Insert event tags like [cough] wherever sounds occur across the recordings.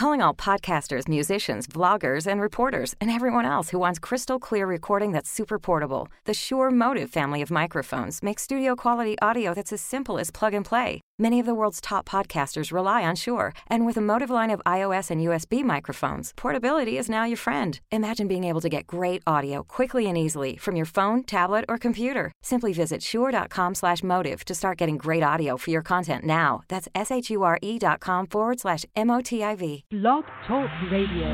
calling all podcasters, musicians, vloggers, and reporters, and everyone else who wants crystal clear recording that's super portable. The Shure MOTIV family of microphones makes studio quality audio that's as simple as plug and play. Many of the world's top podcasters rely on Shure, and with a MOTIV line of iOS and USB microphones, portability is now your friend. Imagine being able to get great audio quickly and easily from your phone, tablet, or computer. Simply visit shure.com/motiv to start getting great audio for your content now. That's s h u r e dot com forward slash m o t i v. Blog Talk Radio.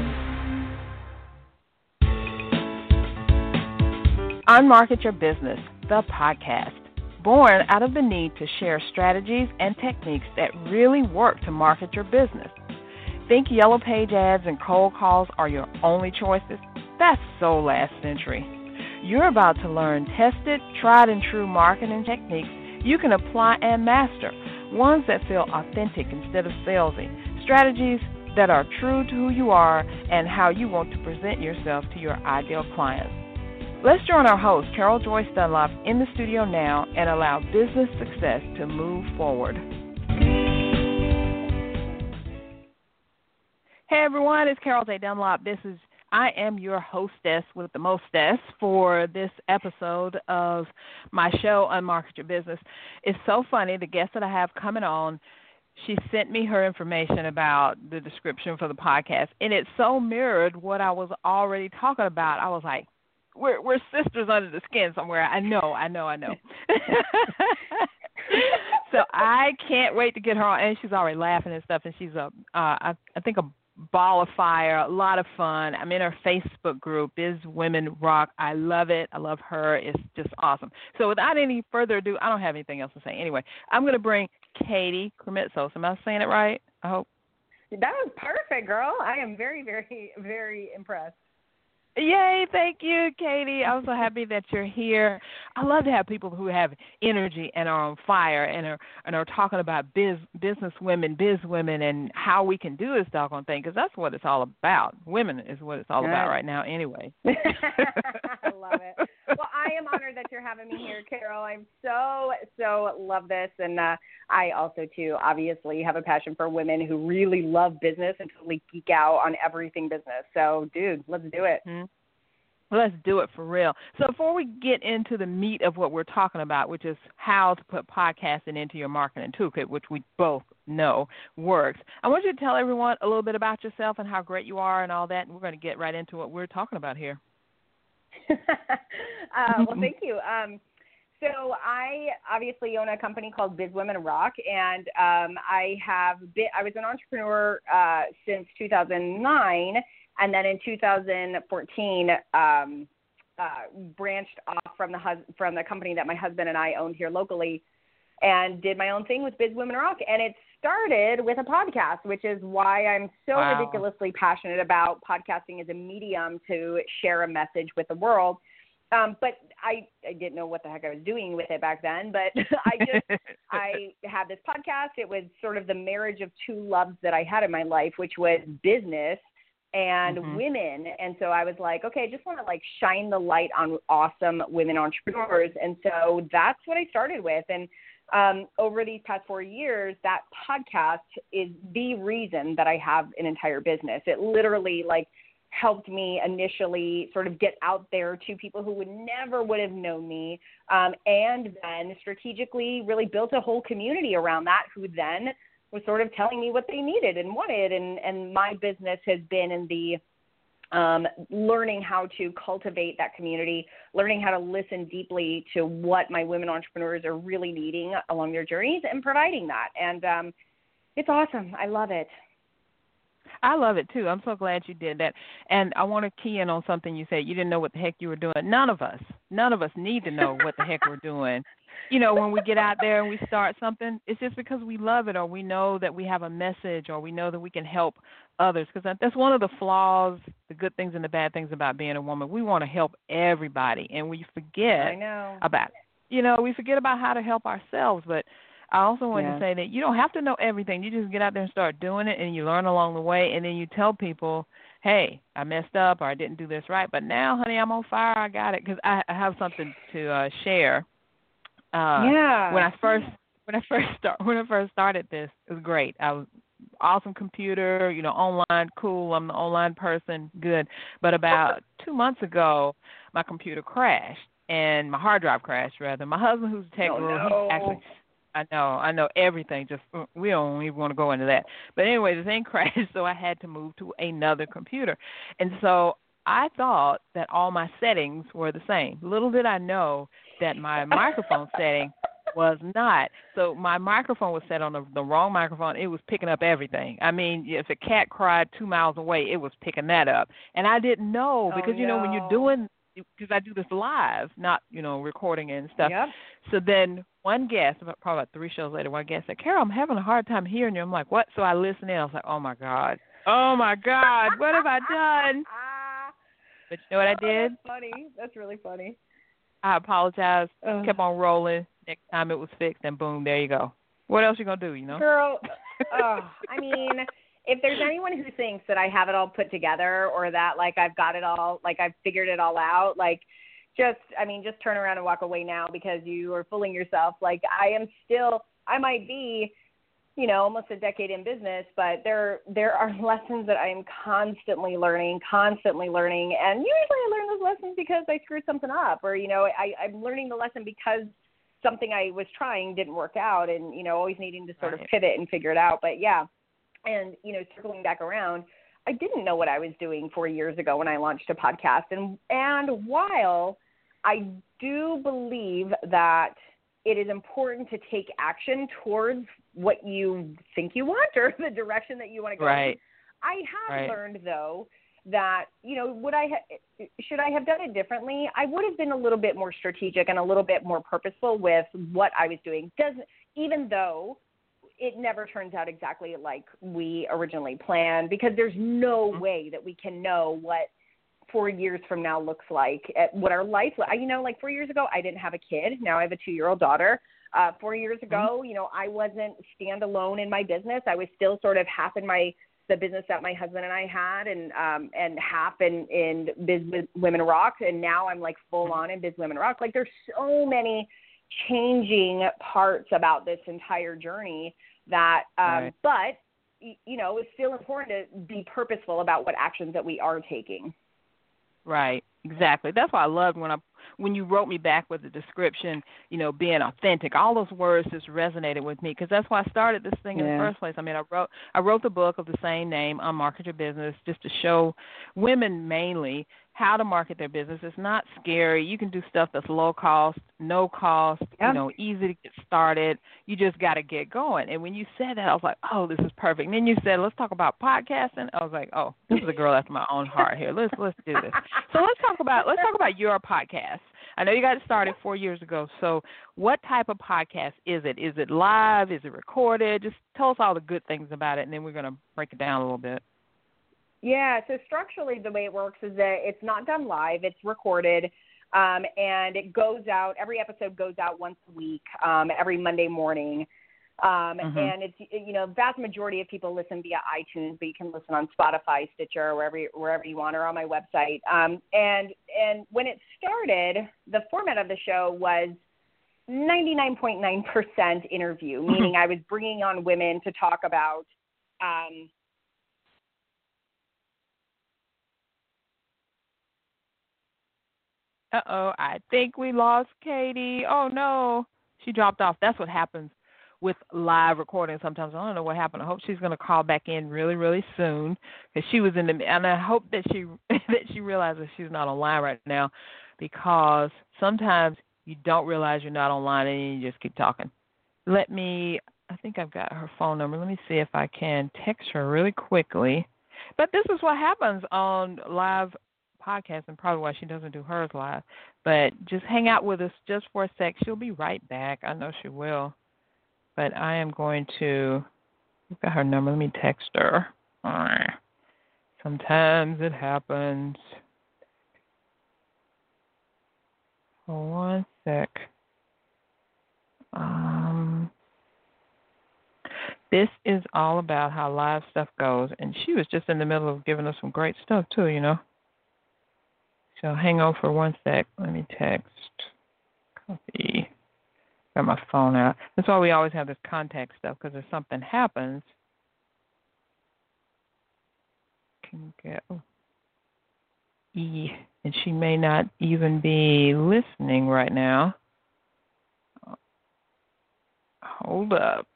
Unmarket Your Business, the podcast born out of the need to share strategies and techniques that really work to market your business. Think yellow page ads and cold calls are your only choices? That's so last century. You're about to learn tested, tried and true marketing techniques you can apply and master, ones that feel authentic instead of salesy, strategies that are true to who you are and how you want to present yourself to your ideal clients. Let's join our host, Carol Joyce Dunlop, in the studio now and allow business success to move forward. Hey everyone, it's Carol J. Dunlop. This is I am your hostess with the mostess for this episode of my show, Unmarket Your Business. It's so funny, the guest that I have coming on, she sent me her information about the description for the podcast, and it so mirrored what I was already talking about. I was like, we're we're sisters under the skin somewhere. I know, I know, I know. [laughs] [laughs] so I can't wait to get her on, and she's already laughing and stuff. And she's a, uh, I, I think a ball of fire, a lot of fun. I'm in her Facebook group, Biz Women Rock. I love it. I love her. It's just awesome. So without any further ado, I don't have anything else to say. Anyway, I'm going to bring Katie Krimitsos. Am I saying it right? I hope. That was perfect, girl. I am very, very, very impressed. Yay, thank you, Katie. I'm so happy that you're here. I love to have people who have energy and are on fire and are and are talking about biz business women, biz women and how we can do this doggone thing because that's what it's all about. Women is what it's all about right now anyway. [laughs] [laughs] I love it. Well, I am honored that you're having me here, Carol. I'm so so love this and uh I also too obviously have a passion for women who really love business and totally geek out on everything business. So, dude, let's do it. Mm-hmm. Let's do it for real. So before we get into the meat of what we're talking about, which is how to put podcasting into your marketing toolkit, which we both know works, I want you to tell everyone a little bit about yourself and how great you are and all that. And we're going to get right into what we're talking about here. [laughs] uh, well, thank you. Um, so I obviously own a company called Biz Women Rock, and um, I have been I was an entrepreneur uh, since 2009 and then in 2014 um, uh, branched off from the hus- from the company that my husband and I owned here locally, and did my own thing with Biz Women Rock, and it started with a podcast, which is why I'm so wow. ridiculously passionate about podcasting as a medium to share a message with the world. Um, but I, I didn't know what the heck I was doing with it back then. But [laughs] I just [laughs] I had this podcast. It was sort of the marriage of two loves that I had in my life, which was business and mm-hmm. women. And so I was like, okay, I just want to like shine the light on awesome women entrepreneurs. And so that's what I started with. And um, over these past four years, that podcast is the reason that I have an entire business. It literally like helped me initially sort of get out there to people who would never would have known me um, and then strategically really built a whole community around that who then was sort of telling me what they needed and wanted and and my business has been in the um, learning how to cultivate that community, learning how to listen deeply to what my women entrepreneurs are really needing along their journeys, and providing that. And um, it's awesome. I love it. I love it too. I'm so glad you did that. And I want to key in on something you said. You didn't know what the heck you were doing. None of us, none of us need to know what the heck we're doing [laughs] you know, when we get out there and we start something, it's just because we love it or we know that we have a message or we know that we can help others. Because that's one of the flaws, the good things and the bad things about being a woman. We want to help everybody, and we forget I know. about, you know, we forget about how to help ourselves. But I also want yeah. to say that you don't have to know everything. You just get out there and start doing it, and you learn along the way, and then you tell people, "Hey, I messed up, or I didn't do this right, but now, honey, I'm on fire. I got it." Because I, I have something to uh, share uh, yeah. When I first when I [laughs] first start when I first started this, it was great. I was awesome computer, you know, online, cool. I'm the online person, good. But about two months ago, my computer crashed and my hard drive crashed rather. My husband, who's a tech oh, guru, no. he actually I know, I know everything. Just uh, we don't even want to go into that. But anyway, the thing [laughs] crashed, so I had to move to another computer, and so I thought that all my settings were the same. Little did I know that my microphone setting was not. So my microphone was set on the, the wrong microphone. It was picking up everything. I mean, if a cat cried two miles away, it was picking that up. And I didn't know oh, because no. you know when you're doing because I do this live, not you know recording and stuff. Yep. So then one guest, about probably about three shows later, one guest said, "Carol, I'm having a hard time hearing you." I'm like, "What?" So I listened in. I was like, "Oh my god, oh my god, what have I done?" [laughs] But you know what I did? Oh, that's funny. That's really funny. I apologized. Ugh. Kept on rolling. Next time it was fixed, and boom, there you go. What else you gonna do? You know? Girl, [laughs] oh, I mean, if there's anyone who thinks that I have it all put together or that like I've got it all, like I've figured it all out, like just, I mean, just turn around and walk away now because you are fooling yourself. Like I am still, I might be, you know, almost a decade in business, but there there are [laughs] lessons that I am constantly learning, constantly learning, and usually I learn those lessons because I screwed something up, or you know, I, I'm learning the lesson because something I was trying didn't work out, and you know, always needing to sort right. of pivot and figure it out. But yeah, and you know, circling back around, I didn't know what I was doing four years ago when I launched a podcast, and and while I do believe that it is important to take action towards what you think you want or the direction that you want to go. Right. I have right. learned though that you know would I ha- should I have done it differently? I would have been a little bit more strategic and a little bit more purposeful with what I was doing. Does even though it never turns out exactly like we originally planned because there's no mm-hmm. way that we can know what four years from now looks like at what our life you know like four years ago i didn't have a kid. Now i have a two year old daughter. Uh four years ago you know i wasn't standalone in my business. I was still sort of half in my the business that my husband and i had and um and half in in biz women rock. And now i'm like full on in biz women rock. Like there's so many changing parts about this entire journey that um right. but you know it's still important to be purposeful about what actions that we are taking Right. Exactly. That's why I loved when I when you wrote me back with the description, you know, being authentic. All those words just resonated with me because that's why I started this thing yeah. in the first place. I mean, I wrote I wrote the book of the same name, Unmarket Your Business, just to show women mainly how to market their business. It's not scary. You can do stuff that's low cost, no cost, yeah. you know, easy to get started. You just got to get going. And when you said that, I was like, oh, this is perfect. And then you said, let's talk about podcasting. I was like, oh, this is a girl after my own heart here. Let's let's do this. So let's talk about let's talk about your podcast. I know you got started four years ago. So what type of podcast is it? Is it live? Is it recorded? Just tell us all the good things about it, and then we're going to break it down a little bit. Yeah, so structurally, the way it works is that it's not done live, it's recorded. Um, and it goes out, every episode goes out once a week, um, every Monday morning. Um, mm-hmm. And it's, you know, vast majority of people listen via iTunes, but you can listen on Spotify, Stitcher, wherever, wherever you want, or on my website. Um, and, and when it started, the format of the show was 99.9% interview, [laughs] meaning I was bringing on women to talk about um, Uh oh, I think we lost Katie. Oh no, she dropped off. That's what happens with live recording. Sometimes I don't know what happened. I hope she's going to call back in really, really soon because she was in the. And I hope that she [laughs] that she realizes she's not online right now because sometimes you don't realize you're not online and you just keep talking. Let me. I think I've got her phone number. Let me see if I can text her really quickly. But this is what happens on live podcast and probably why she doesn't do hers live. But just hang out with us just for a sec. She'll be right back. I know she will. But I am going to look at her number. Let me text her. Sometimes it happens. Hold one sec. Um, this is all about how live stuff goes, and she was just in the middle of giving us some great stuff too, you know. So hang on for one sec. Let me text. Copy. Got my phone out. That's why we always have this contact stuff because if something happens, can go. E, and she may not even be listening right now. Hold up.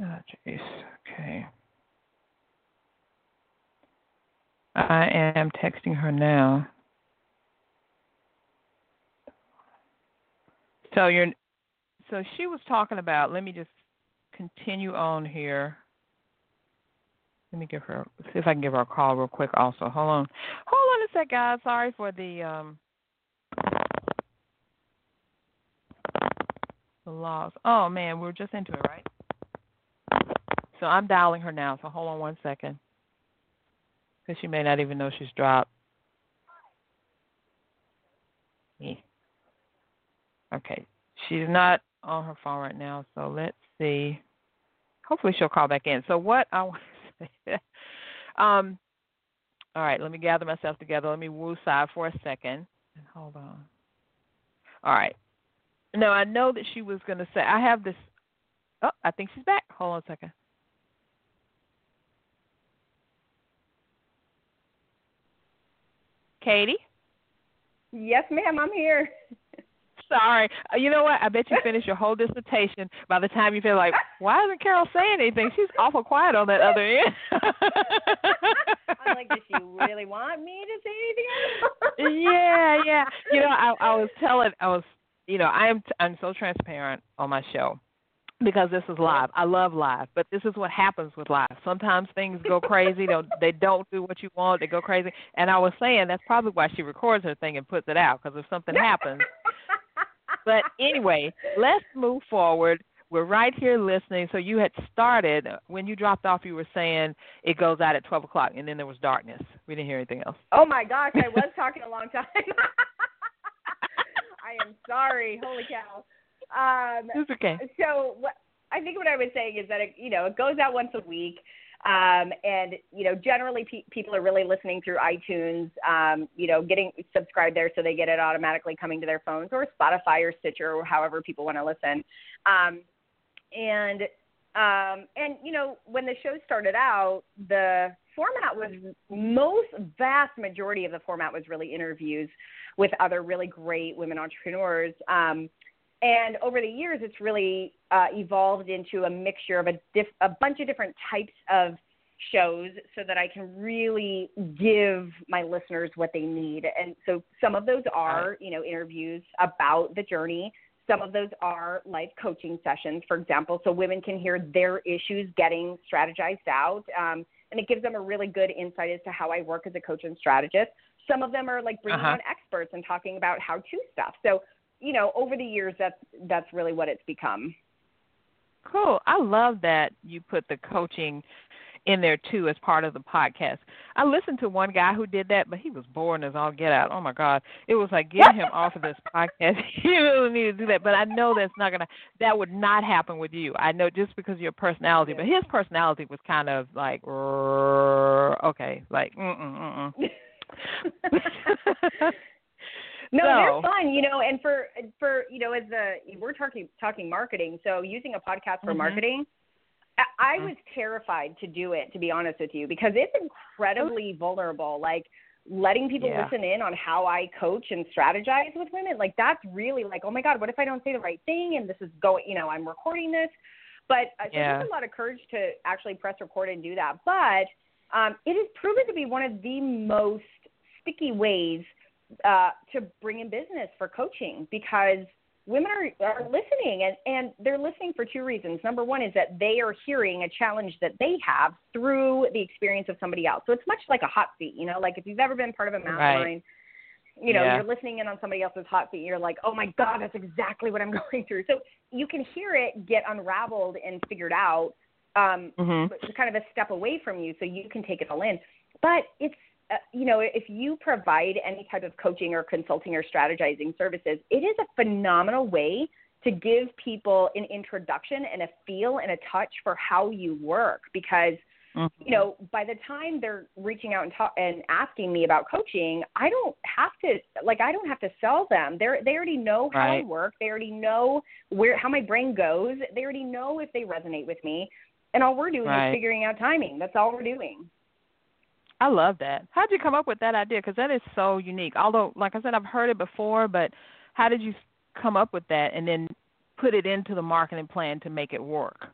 Oh, jeez. Okay. I am texting her now. So you're so she was talking about let me just continue on here. Let me give her see if I can give her a call real quick also. Hold on. Hold on a sec, guys. Sorry for the um the loss. Oh man, we are just into it, right? So I'm dialing her now, so hold on one second. Because she may not even know she's dropped. Me. Okay. She's not on her phone right now, so let's see. Hopefully she'll call back in. So what I want to [laughs] say um all right, let me gather myself together. Let me woo side for a second. And Hold on. All right. Now I know that she was gonna say I have this oh, I think she's back. Hold on a second. Katie? Yes, ma'am, I'm here. Sorry. Uh, you know what? I bet you finished your whole dissertation by the time you feel like, [laughs] why isn't Carol saying anything? She's awful quiet on that other end. [laughs] I'm like, does she really want me to say anything? [laughs] yeah, yeah. You know, I, I was telling, I was, you know, I'm I'm so transparent on my show because this is live. I love live, but this is what happens with live. Sometimes things go crazy. they [laughs] they don't do what you want. They go crazy. And I was saying that's probably why she records her thing and puts it out because if something happens. [laughs] but anyway, let's move forward. We're right here listening. So you had started when you dropped off. You were saying it goes out at twelve o'clock, and then there was darkness. We didn't hear anything else. Oh my gosh, I was [laughs] talking a long time. I am sorry. Holy cow. Um, it's okay. So what, I think what I was saying is that it, you know it goes out once a week, um, and you know generally pe- people are really listening through iTunes, um, you know, getting subscribed there so they get it automatically coming to their phones, or Spotify or Stitcher or however people want to listen. Um, and um, and you know when the show started out, the format was most vast majority of the format was really interviews with other really great women entrepreneurs. Um, and over the years, it's really uh, evolved into a mixture of a, diff- a bunch of different types of shows so that I can really give my listeners what they need. And so some of those are, you know, interviews about the journey. Some of those are life coaching sessions, for example, so women can hear their issues getting strategized out. Um, and it gives them a really good insight as to how I work as a coach and strategist. Some of them are like bringing uh-huh. on experts and talking about how to stuff. So you know, over the years, that's that's really what it's become. Cool. I love that you put the coaching in there too as part of the podcast. I listened to one guy who did that, but he was boring as all get out. Oh my God. It was like get him off of this podcast. [laughs] he really need to do that. But I know that's not gonna that would not happen with you. I know just because of your personality. But his personality was kind of like okay, like mm mm mm No, so, they're fun, you know, and for for you know, as the we're talking talking marketing, so using a podcast for mm-hmm. marketing, I, I mm-hmm. was terrified to do it, to be honest with you, because it's incredibly vulnerable. Like letting people yeah. listen in on how I coach and strategize with women, like that's really like, oh my god, what if I don't say the right thing and this is going, you know, I'm recording this, but uh, so yeah. takes a lot of courage to actually press record and do that. But um, it has proven to be one of the most sticky ways uh, to bring in business for coaching because women are, are listening and, and they're listening for two reasons. Number one is that they are hearing a challenge that they have through the experience of somebody else. So it's much like a hot seat, you know, like if you've ever been part of a mastermind, right. you know, yeah. you're listening in on somebody else's hot seat, you're like, oh my God, that's exactly what I'm [laughs] going through. So you can hear it get unraveled and figured out um, mm-hmm. kind of a step away from you so you can take it all in. But it's uh, you know, if you provide any type of coaching or consulting or strategizing services, it is a phenomenal way to give people an introduction and a feel and a touch for how you work because mm-hmm. you know, by the time they're reaching out and talk and asking me about coaching, I don't have to like I don't have to sell them. They're they already know how right. I work. They already know where how my brain goes. They already know if they resonate with me. And all we're doing right. is figuring out timing. That's all we're doing. I love that. How did you come up with that idea? Because that is so unique. Although, like I said, I've heard it before, but how did you come up with that and then put it into the marketing plan to make it work?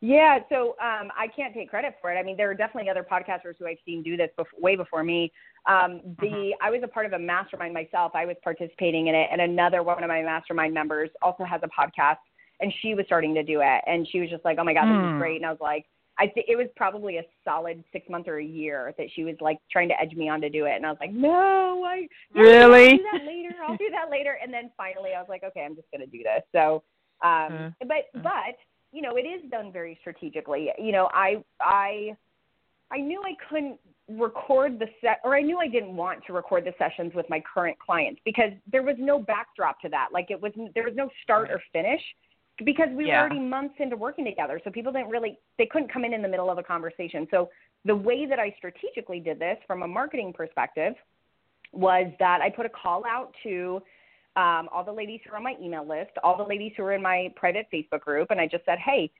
Yeah, so um, I can't take credit for it. I mean, there are definitely other podcasters who I've seen do this before, way before me. Um, the mm-hmm. I was a part of a mastermind myself. I was participating in it, and another one of my mastermind members also has a podcast, and she was starting to do it, and she was just like, "Oh my god, this is hmm. great!" And I was like, I think it was probably a solid six months or a year that she was like trying to edge me on to do it, and I was like, "No, I really I'll do that later. I'll do that later." And then finally, I was like, "Okay, I'm just going to do this." So, um, mm-hmm. but but you know, it is done very strategically. You know, I I I knew I couldn't record the set or I knew I didn't want to record the sessions with my current clients because there was no backdrop to that. Like it was there was no start or finish because we yeah. were already months into working together. So people didn't really they couldn't come in in the middle of a conversation. So the way that I strategically did this from a marketing perspective was that I put a call out to um, all the ladies who are on my email list, all the ladies who are in my private Facebook group, and I just said, hey,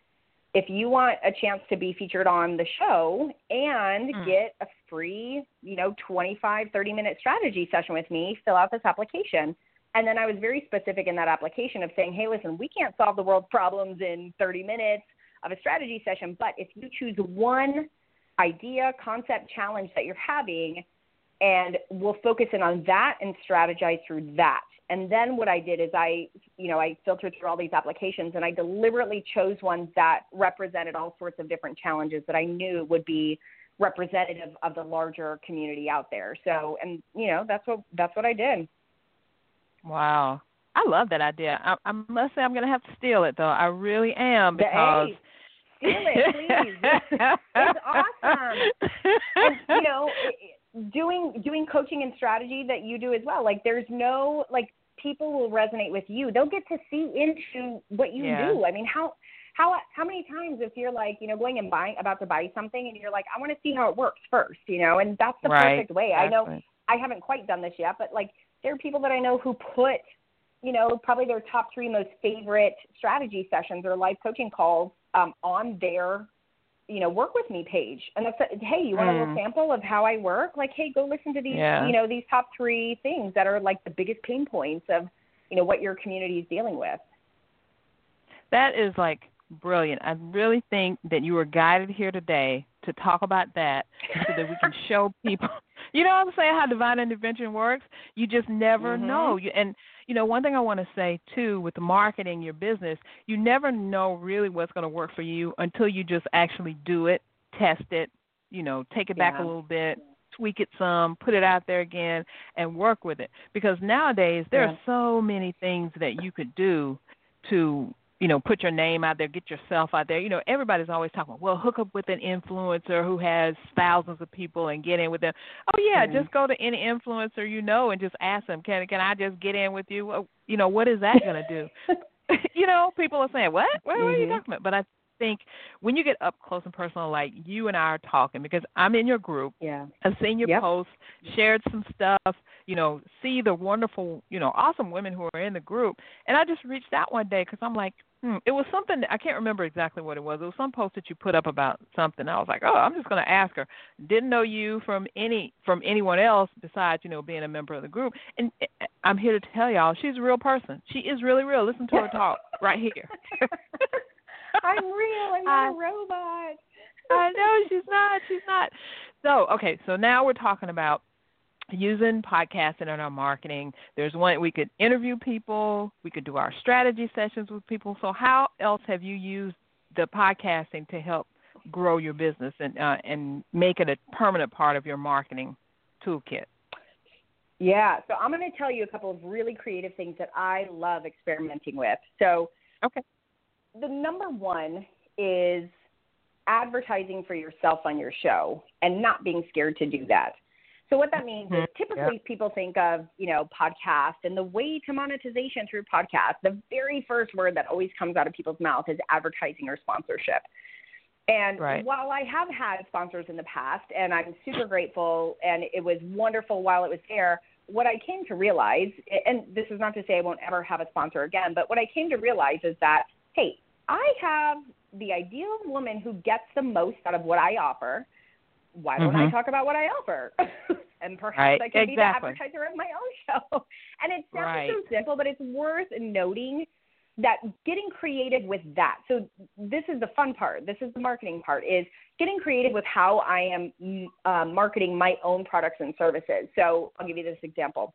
if you want a chance to be featured on the show and mm. get a free, you know, 25, 30 minute strategy session with me, fill out this application. And then I was very specific in that application of saying, hey, listen, we can't solve the world's problems in 30 minutes of a strategy session, but if you choose one idea, concept, challenge that you're having, and we'll focus in on that and strategize through that. And then what I did is I, you know, I filtered through all these applications and I deliberately chose ones that represented all sorts of different challenges that I knew would be representative of the larger community out there. So, and you know, that's what that's what I did. Wow. I love that idea. I, I must say I'm going to have to steal it though. I really am because hey, steal it, please. [laughs] it's awesome. And, you know, doing doing coaching and strategy that you do as well like there's no like people will resonate with you they'll get to see into what you yeah. do i mean how how how many times if you're like you know going and buying about to buy something and you're like i want to see how it works first you know and that's the right. perfect way exactly. i know i haven't quite done this yet but like there are people that i know who put you know probably their top three most favorite strategy sessions or live coaching calls um, on their you know work with me page and that's hey you want mm. a little mm. sample of how i work like hey go listen to these yeah. you know these top three things that are like the biggest pain points of you know what your community is dealing with that is like brilliant i really think that you were guided here today to talk about that so that we can [laughs] show people you know what i'm saying how divine intervention works you just never mm-hmm. know you and you know, one thing I want to say too with marketing your business, you never know really what's going to work for you until you just actually do it, test it, you know, take it back yeah. a little bit, tweak it some, put it out there again, and work with it. Because nowadays there yeah. are so many things that you could do to you know, put your name out there, get yourself out there. You know, everybody's always talking, well, hook up with an influencer who has thousands of people and get in with them. Oh yeah, mm-hmm. just go to any influencer you know and just ask them, can can I just get in with you? You know, what is that going to do? [laughs] [laughs] you know, people are saying, what? What, mm-hmm. what are you talking about? But I think when you get up close and personal, like you and I are talking, because I'm in your group, yeah, I've seen your yep. posts, shared some stuff, you know, see the wonderful, you know, awesome women who are in the group, and I just reached out one day because I'm like, hmm, it was something I can't remember exactly what it was. It was some post that you put up about something. I was like, oh, I'm just going to ask her. Didn't know you from any from anyone else besides, you know, being a member of the group, and eh, eh, I'm here to tell y'all, she's a real person. She is really real. Listen to her talk [laughs] right here. [laughs] I'm real. I'm not a robot. I know she's not. She's not. So okay. So now we're talking about using podcasting in our marketing. There's one we could interview people. We could do our strategy sessions with people. So how else have you used the podcasting to help grow your business and uh, and make it a permanent part of your marketing toolkit? Yeah, so I'm going to tell you a couple of really creative things that I love experimenting with. So, okay the number one is advertising for yourself on your show and not being scared to do that. So what that means mm-hmm. is typically yeah. people think of, you know, podcast and the way to monetization through podcast. The very first word that always comes out of people's mouth is advertising or sponsorship. And right. while I have had sponsors in the past, and I'm super grateful, and it was wonderful while it was there, what I came to realize, and this is not to say I won't ever have a sponsor again, but what I came to realize is that, hey, I have the ideal woman who gets the most out of what I offer. Why don't Mhm. I talk about what I offer? [laughs] and perhaps Right, I can be the advertiser of my own [laughs] show. And it sounds Right. so simple, but it's worth noting that getting creative with that. So this is the fun part. This is the marketing part is getting creative with how I am mm, uh, marketing my own products and services. So I'll give you this example.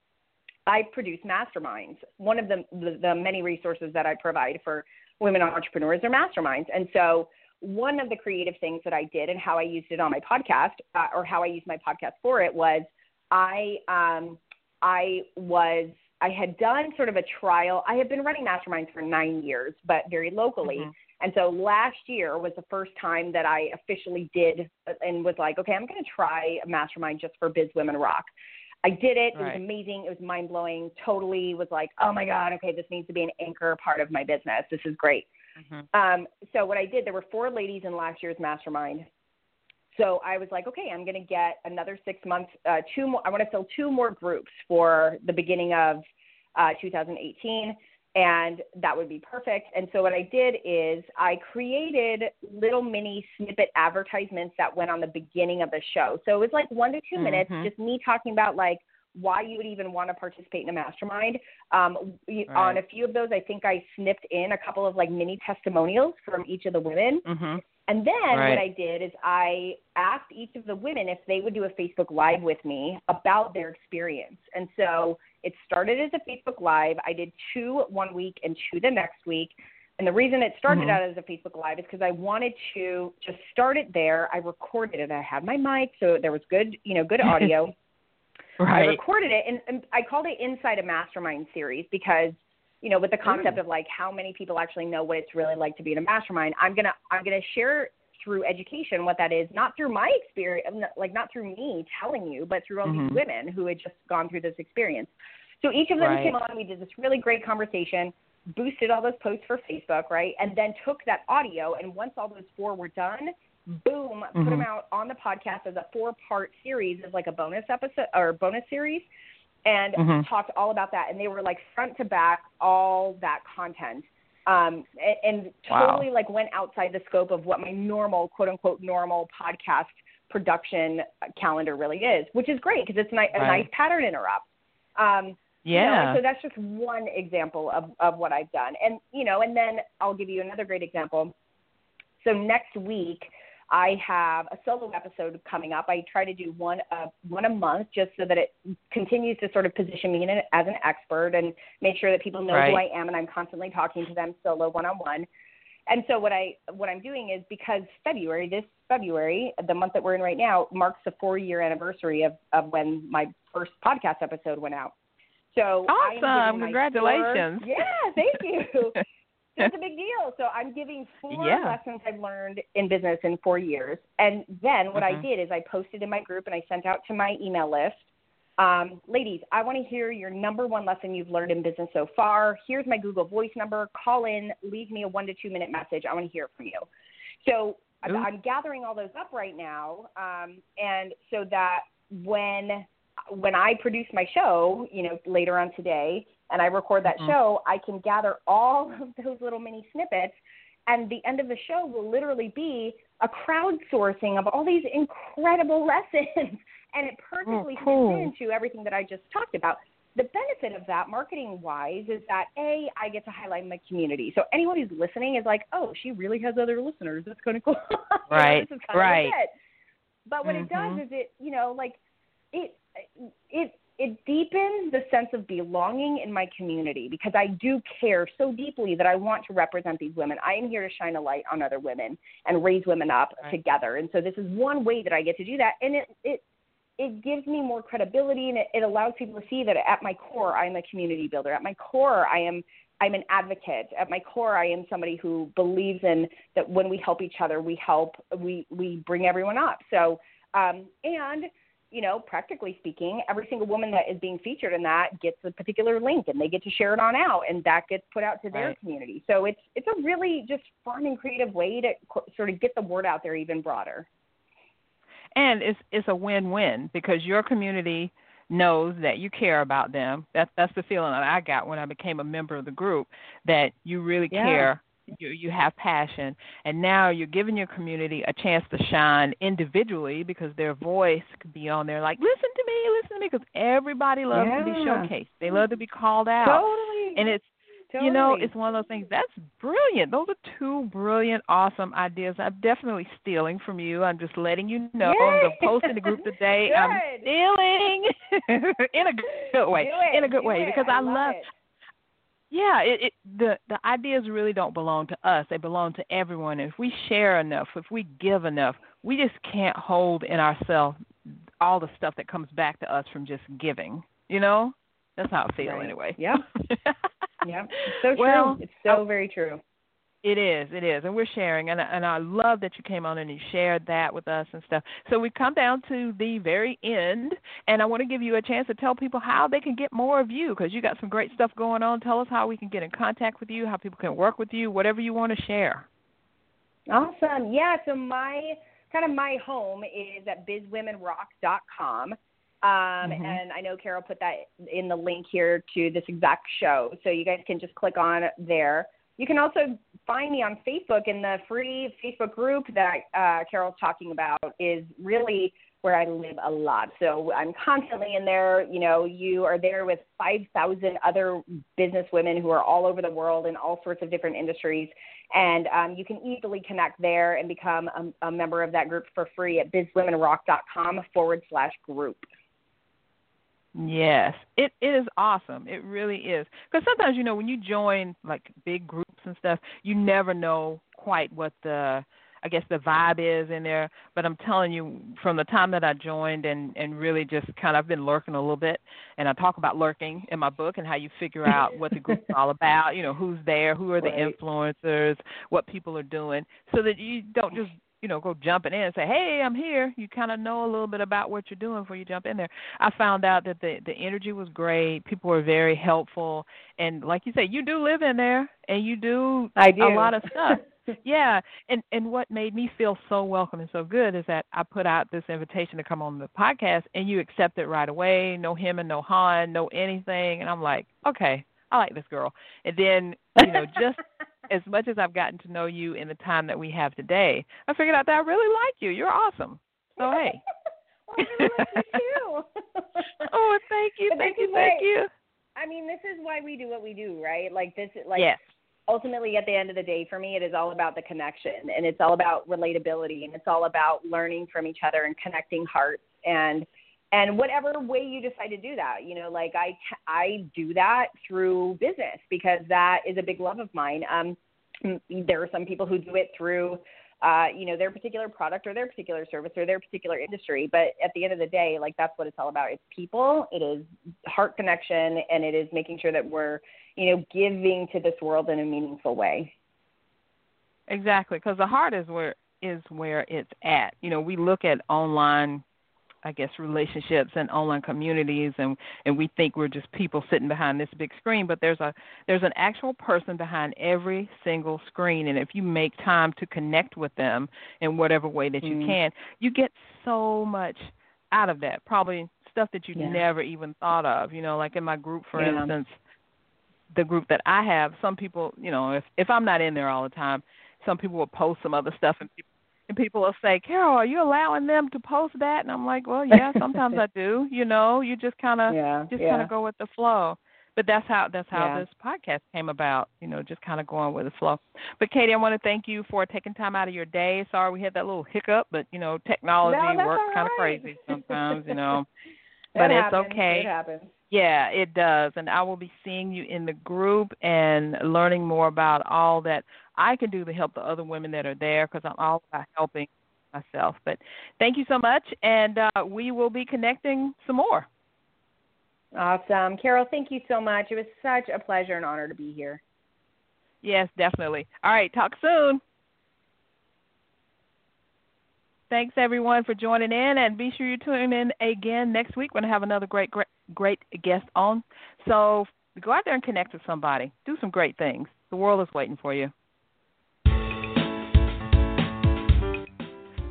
I produce masterminds. One of the, the, the many resources that I provide for women entrepreneurs are masterminds. And so one of the creative things that I did and how I used it on my podcast uh, or how I used my podcast for it was I um, I was I had done sort of a trial. I had been running masterminds for nine years, but very locally. Mhm. And so last year was the first time that I officially did and was like, okay, I'm going to try a mastermind just for Biz Women Rock. I did it. It was amazing. It was mind blowing. Totally was like, oh my God, okay, this needs to be an anchor part of my business. This is great. Mhm. Um, so what I did, there were four ladies in last year's mastermind. So I was like, okay, I'm going to get another six months, uh, two more. I want to fill two more groups for the beginning of uh, 2018, and that would be perfect. And so what I did is I created little mini snippet advertisements that went on the beginning of the show. So it was like one to 2 minutes, Mhm. just me talking about like why you would even want to participate in a mastermind. Um, you- On a few of those, I think I snipped in a couple of like mini testimonials from each of the women. Mhm. And then Right. what I did is I asked each of the women if they would do a Facebook Live with me about their experience. And so it started as a Facebook Live. I did two one week and two the next week. And the reason it started Mhm. out as a Facebook Live is because I wanted to just start it there. I recorded it. I had my mic, so there was good, you know, good audio. [laughs] right. I recorded it and, and I called it Inside a Mastermind series because, you know, with the concept of like how many people actually know what it's really like to be in a mastermind, I'm gonna I'm gonna share through education what that is, not through my experience, like not through me telling you, but through all Mhm. these women who had just gone through this experience. So each of them Right. came on, we did this really great conversation, boosted all those posts for Facebook, right? And then took that audio and once all those four were done, boom, put them out on the podcast as a four part series as like a bonus episode or bonus series and Mhm. talked all about that and they were like front to back all that content um and, and Wow. totally like went outside the scope of what my normal quote unquote normal podcast production calendar really is which is great because it's ni- a Right. nice pattern interrupt um you know, Yeah. so that's just one example of, of what I've done. And, you know, and then I'll give you another great example. So next week, I have a solo episode coming up. I try to do one uh, one a month just so that it continues to sort of position me in it as an expert and make sure that people know who I am and I'm constantly talking to them solo one on one. And so what I what I'm doing is because February, this February, the month that we're in right now, marks the four year anniversary of, of when my first podcast episode went out. So Awesome. Congratulations. Four, yeah, thank you. [laughs] it's a big deal. So I'm giving four Yeah. lessons I've learned in business in four years. And then what I Mhm. did is I posted in my group and I sent out to my email list. Um, ladies, I want to hear your number one lesson you've learned in business so far. Here's my Google Voice number. Call in, leave me a one to two minute message. I want to hear from you. So I'm, Ooh. I'm gathering all those up right now, um, and so that when when I produce my show, you know, later on today, and I record that Mhm. show, I can gather all [laughs] of those little mini snippets, and the end of the show will literally be a crowdsourcing of all these incredible [laughs] lessons, and it perfectly Oh, cool. fits into everything that I just talked about. The benefit of that, marketing wise, is that a I get to highlight my community. So anyone who's listening is like, oh, she really has other listeners. That's kind of [laughs] cool. Right, kind right. Of. But what it does Mhm. is it, you know, like it it it deepens the sense of belonging in my community because I do care so deeply that I want to represent these women. I am here to shine a light on other women and raise women up Right. together. And so this is one way that I get to do that. And it it it gives me more credibility and it, it allows people to see that at my core I'm a community builder. At my core I am I'm an advocate. At my core I am somebody who believes in that when we help each other we help we we bring everyone up. So um and you know, practically speaking, every single woman that is being featured in that gets a particular link and they get to share it on out and that gets put out to their right. community. So it's it's a really just fun and creative way to sort of get the word out there even broader. And it's it's a win-win because your community knows that you care about them. That's that's the feeling that I got when I became a member of the group that you really yeah. care you you have passion and now you're giving your community a chance to shine individually because their voice could be on there like listen to me listen to me because everybody loves yeah. to be showcased they love to be called out totally and it's totally. you know it's one of those things that's brilliant those are two brilliant awesome ideas i'm definitely stealing from you i'm just letting you know Yay. i'm posting the group today i'm [laughs] Good. stealing [laughs] in a good way in a good do way it. because I i love love. Yeah, it, it the the ideas really don't belong to us. They belong to everyone. And If we share enough, if we give enough, we just can't hold in ourselves all the stuff that comes back to us from just giving. You know, that's how I feel Right. anyway. Yeah. [laughs] Yeah. So true. Well, it's so very true. It is, it is, and we're sharing, and and I love that you came on and you shared that with us and stuff. So we come down to the very end, and I want to give you a chance to tell people how they can get more of you because you got some great stuff going on. Tell us how we can get in contact with you, how people can work with you, whatever you want to share. Awesome. Yeah, so my kind of my home is at bizwomenrock.com. Um, Mhm. And I know Carol put that in the link here to this exact show, so you guys can just click on there. You can also find me on Facebook, in the free Facebook group that uh, Carol's talking about is really where I live a lot. So I'm constantly in there. You know, you are there with 5,000 other business women who are all over the world in all sorts of different industries. And um, you can easily connect there and become a, a member of that group for free at bizwomenrock.com forward slash group. Yes, it it is awesome. It really is. Because sometimes you know when you join like big groups and stuff, you never know quite what the I guess the vibe is in there. But I'm telling you, from the time that I joined and and really just kind of I've been lurking a little bit, and I talk about lurking in my book and how you figure out what the group's all about. You know, who's there, who are the [laughs] Right. influencers, what people are doing, so that you don't just you know go jumping in and say, hey, I'm here. You kind of know a little bit about what you're doing before you jump in there. I found out that the the energy was great. People were very helpful, and like you say, you do live in there, and you do I do. a lot of stuff. [laughs] yeah, and and what made me feel so welcome and so good is that I put out this invitation to come on the podcast, and you accept it right away. No him and no han, no anything, and I'm like, okay, I like this girl. And then you know, just [laughs] as much as I've gotten to know you in the time that we have today, I figured out that I really like you. You're awesome. So hey. [laughs] well, I really like you too. [laughs] oh, thank you, But thank you, thank you. I mean, this is why we do what we do, right? Like this, like yes. ultimately at the end of the day, for me, it is all about the connection, and it's all about relatability, and it's all about learning from each other and connecting hearts, and and whatever way you decide to do that, you know, like I I do that through business because that is a big love of mine. Um, there are some people who do it through uh, you know, their particular product or their particular service or their particular industry. But at the end of the day, like that's what it's all about. It's people, it is heart connection, and it is making sure that we're, you know, giving to this world in a meaningful way. Exactly, because the heart is where is where it's at. You know, we look at online, I guess, relationships and online communities, and and we think we're just people sitting behind this big screen, but there's a there's an actual person behind every single screen, and if you make time to connect with them in whatever way that you Mm. can, you get so much out of that. Probably stuff that you Yeah. never even thought of. You know, like in my group, for Yeah. instance, the group that I have, some people, you know, if if I'm not in there all the time, some people will post some other stuff and people and people will say, Carol, are you allowing them to post that? And I'm like, Well, yeah, sometimes I [laughs] do. You know, you just kind of yeah, just yeah. kind of go with the flow. But that's how that's how Yeah. this podcast came about. You know, just kind of going with the flow. But Katie, I want to thank you for taking time out of your day. Sorry we had that little hiccup, but you know, technology No, works all kind of crazy sometimes. You know. [laughs] But it's okay. It happens. Yeah, it does. And I will be seeing you in the group and learning more about all that I can do to help the other women that are there because I'm all about helping myself. But thank you so much. And uh, we will be connecting some more. Awesome. Carol, thank you so much. It was such a pleasure and honor to be here. Yes, definitely. All right, talk soon. Thanks everyone for joining in, and be sure you tune in again next week. We're gonna have another great, great, great guest on. So go out there and connect with somebody. Do some great things. The world is waiting for you.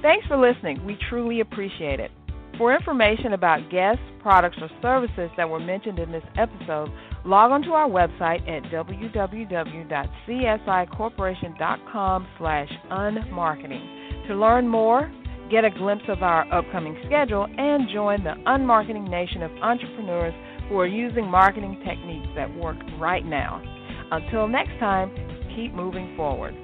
Thanks for listening. We truly appreciate it. For information about guests, products, or services that were mentioned in this episode, log on to our website at www.csicorporation.com slash unmarketing. To learn more, get a glimpse of our upcoming schedule, and join the unmarketing nation of entrepreneurs who are using marketing techniques that work right now. Until next time, keep moving forward.